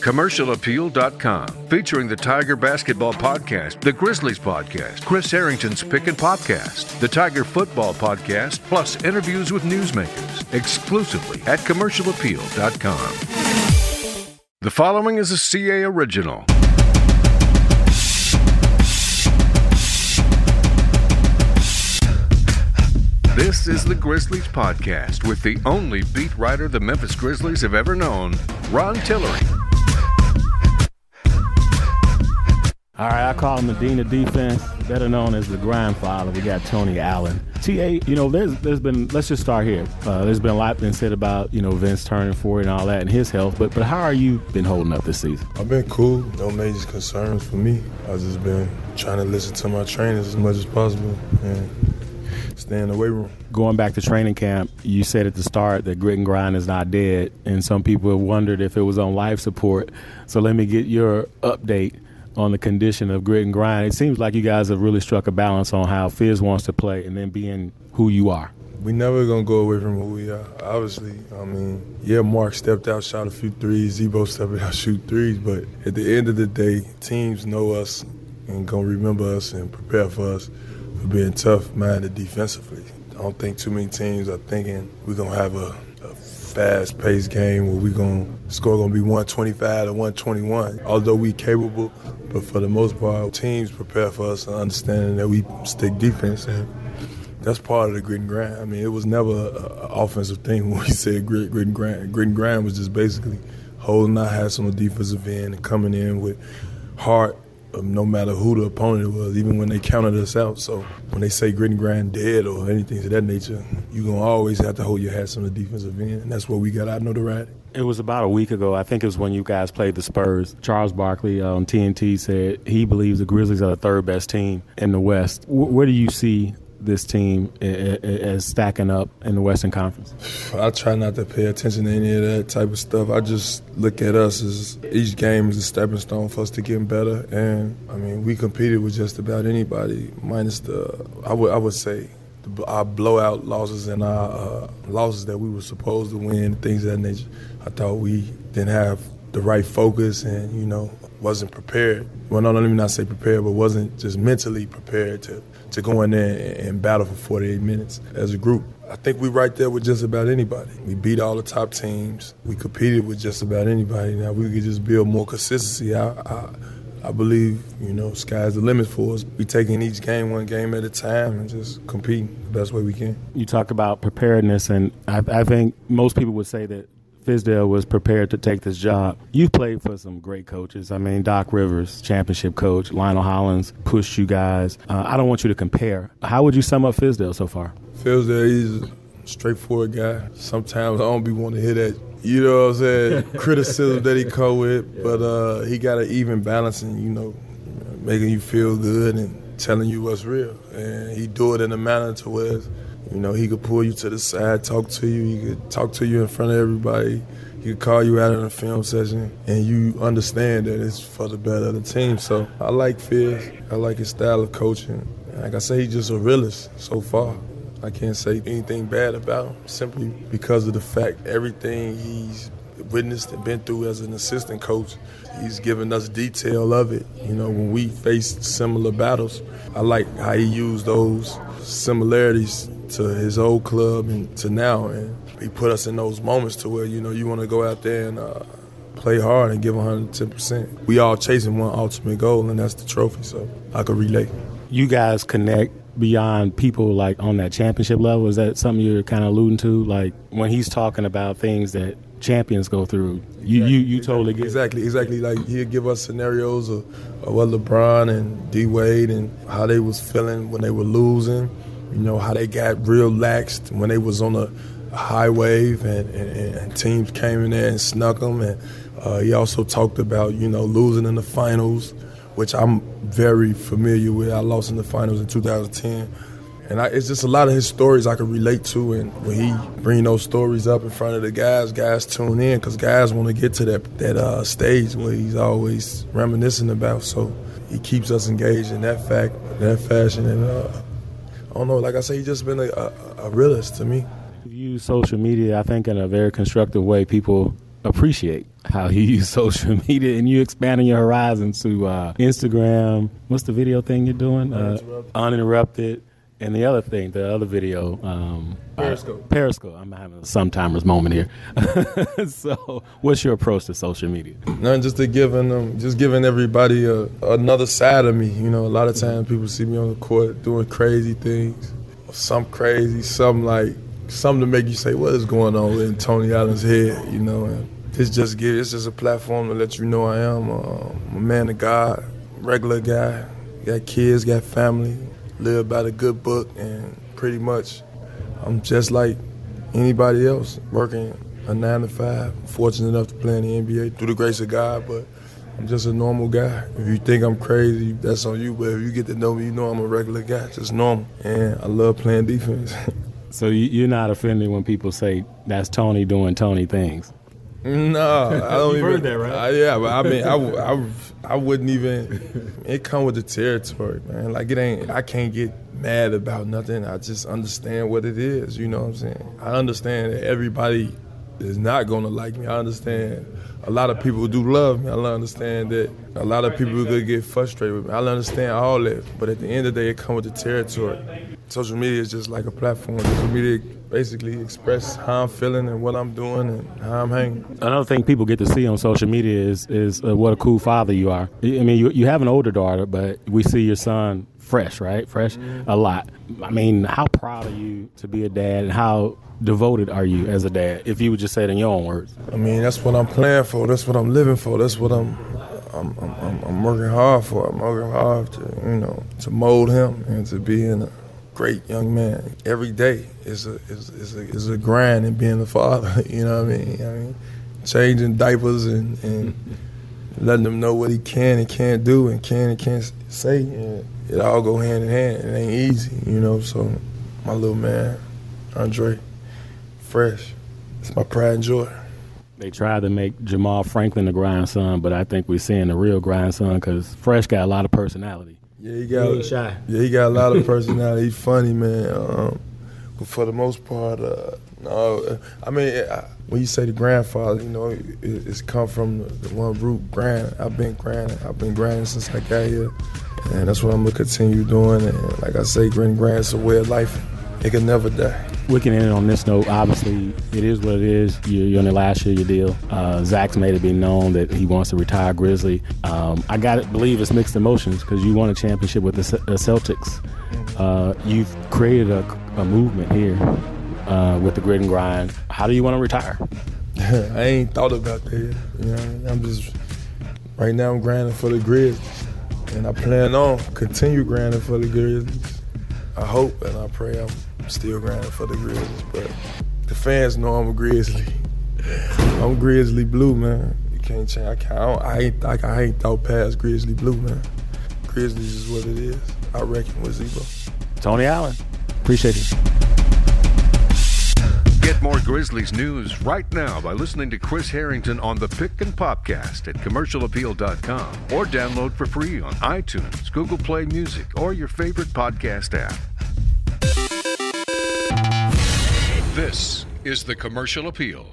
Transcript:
CommercialAppeal.com, featuring the Tiger Basketball Podcast, the Grizzlies Podcast, Chris Herrington's Pick and Popcast, the Tiger Football Podcast, plus interviews with newsmakers, exclusively at CommercialAppeal.com. The following is a CA original. This is the Grizzlies Podcast with the only beat writer the Memphis Grizzlies have ever known, Ron Tillery. All right, I call him the dean of defense, better known as the grandfather. We got Tony Allen. TA, you know, there's there's been let's just start here. Uh, there's been a lot been said about you know Vince turning 40 and all that and his health, but but how are you been holding up this season? I've been cool. No major concerns for me. I've just been trying to listen to my trainers as much as possible and stay in the weight room. Going back to training camp, you said at the start that grit and grind is not dead, and some people have wondered if it was on life support. So let me get your update on the condition of grit and grind. It seems like you guys have really struck a balance on how Fizz wants to play and then being who you are. We never gonna go away from who we are. Obviously, I mean, yeah, Marc stepped out, shot a few threes. Z-Bo stepped out, shoot threes. But at the end of the day, teams know us and gonna remember us and prepare for us for being tough-minded defensively. I don't think too many teams are thinking we're gonna have a, a fast-paced game where we're gonna score gonna be 125 to 121. Although we capable, but for the most part, teams prepare for us and understanding that we stick defense and that's part of the grit and grind. I mean, it was never an offensive thing when we said grit, grit and grind. Grit and grind was just basically holding our hats on the defensive end and coming in with heart um, no matter who the opponent was, even when they counted us out. So when they say grit and grind dead or anything to that nature, you're going to always have to hold your hats on the defensive end. And that's where we got out our notoriety. It was about a week ago. I think it was when you guys played the Spurs. Charles Barkley on TNT said he believes the Grizzlies are the third best team in the West. where do you see this team as stacking up in the Western Conference? I try not to pay attention to any of that type of stuff. I just look at us as each game is a stepping stone for us to getting better. And I mean, we competed with just about anybody, minus the I would I would say the, our blowout losses and our uh, losses that we were supposed to win, things of that nature. I thought we didn't have the right focus and you know wasn't prepared. Well, no, let me not say prepared, but wasn't just mentally prepared to to go in there and battle for 48 minutes as a group. I think we right there with just about anybody. We beat all the top teams. We competed with just about anybody. Now we could just build more consistency. I, I, I believe, you know, sky's the limit for us. We taking each game one game at a time and just competing the best way we can. You talk about preparedness, and I, I think most people would say that Fizdale was prepared to take this job. You've played for some great coaches. I mean, Doc Rivers, championship coach, Lionel Hollins pushed you guys. Uh, I don't want you to compare. How would you sum up Fizdale so far? Fizdale, he's a straightforward guy. Sometimes I don't be wanting to hear that, you know what I'm saying, criticism that he come with, but uh, he got an even balance and, you know, making you feel good and telling you what's real. And he do it in a manner to where you know, he could pull you to the side, talk to you. He could talk to you in front of everybody. He could call you out in a film session, and you understand that it's for the better of the team. So I like Fizz. I like his style of coaching. Like I say, he's just a realist so far. I can't say anything bad about him simply because of the fact everything he's witnessed and been through as an assistant coach. He's given us detail of it. You know, when we faced similar battles, I like how he used those similarities to his old club and to now, and he put us in those moments to where you know you want to go out there and uh, play hard and give 110 percent. We all chasing one ultimate goal, and that's the trophy. So I could relate. You guys connect beyond people like on that championship level. Is that something you're kind of alluding to? Like when he's talking about things that champions go through. You you, you totally get exactly exactly like he'll give us scenarios of, of what LeBron and D Wade and how they was feeling when they were losing you know how they got real laxed when they was on a, high wave and, and, and, teams came in there and snuck them. And uh, he also talked about you know losing in the finals, which I'm very familiar with. I lost in the finals in 2010. And I, it's just a lot of his stories I can relate to, and when he bring those stories up in front of the guys, guys tune in because guys want to get to that that uh, stage where he's always reminiscing about. So he keeps us engaged in that fact, that fashion, and uh, I don't know. Like I say, he's just been a, a, a realist to me. You use social media, I think, in a very constructive way. People appreciate how you use social media and you expanding your horizons to uh, Instagram. What's the video thing you're doing? Uh, uninterrupted. And the other thing, the other video, um, Periscope. Uh, Periscope. I'm having a sometimers moment here. so, what's your approach to social media? Nothing, just to giving them, just giving everybody a, another side of me. You know, a lot of times people see me on the court doing crazy things, some crazy, something like something to make you say, "What is going on in Tony Allen's head?" You know, and it's just give, it's just a platform to let you know I am uh, a man of God, regular guy, got kids, got family, live by the good book, and pretty much I'm just like anybody else, working a nine to five. Fortunate enough to play in the NBA through the grace of God, but I'm just a normal guy. If you think I'm crazy, that's on you. But if you get to know me, you know I'm a regular guy, just normal. And I love playing defense. so you're not offended when people say that's Tony doing Tony things? No, I don't You've even. heard that, right? I, yeah, but I mean, I, I, I wouldn't even. It come with the territory, man. Like it ain't. I can't get mad about nothing. I just understand what it is. You know what I'm saying? I understand that everybody is not gonna like me. I understand a lot of people do love me. I understand that a lot of people could get frustrated with me. I understand all that. But at the end of the day, it come with the territory. Social media is just like a platform. Social media basically express how I'm feeling and what I'm doing and how I'm hanging. Another thing people get to see on social media is is uh, what a cool father you are. I mean, you you have an older daughter, but we see your son fresh, right? Fresh a lot. I mean, how proud are you to be a dad, and how devoted are you as a dad? If you would just say it in your own words. I mean, that's what I'm playing for. That's what I'm living for. That's what I'm. I'm, I'm, I'm- working hard for. I'm working hard to, you know, to mold him and to being a great young man. Every day is a is, is a is a grind in being a father. You know what I mean? I mean, changing diapers and, and letting them know what he can and can't do and can and can't say. And it all go hand in hand. It ain't easy, you know. So my little man, Andre, fresh. It's my pride and joy. They tried to make Jamaal Franklin the grandson, but I think we're seeing the real grandson because Fresh got a lot of personality. Yeah, he got. He shy. Yeah, he got a lot of personality. He's funny, man. Um, but for the most part, uh, no. I mean, I, when you say the grandfather, you know, it, it's come from the, the one root, grand. I've been grinding. I've been grinding since I got here, and that's what I'm gonna continue doing. And like I say, grand grind's a way of life. It can never die. We can end on this note. Obviously, it is what it is. You're, you're the last year of your deal. Uh, Zach's made it be known that he wants to retire Grizzly. Um, I got to believe it's mixed emotions because you won a championship with the, Ce- the Celtics. Uh, you've created a, a movement here uh, with the grit and grind. How do you want to retire? I ain't thought about that. You know, I'm just right now. I'm grinding for the Grizzlies, and I plan on continue grinding for the Grizzlies. I hope and I pray I'm still grinding for the Grizzlies, but the fans know I'm a Grizzly. I'm Grizzly Blue, man. You can't change. I, can't, I, don't, I ain't like I ain't thought past Grizzly Blue, man. Grizzlies is what it is. I reckon with Z-Bo. Tony Allen, appreciate it. Get more Grizzlies news right now by listening to Chris Herrington on the Pick and Popcast at commercialappeal.com or download for free on iTunes, Google Play Music, or your favorite podcast app. This is the Commercial Appeal.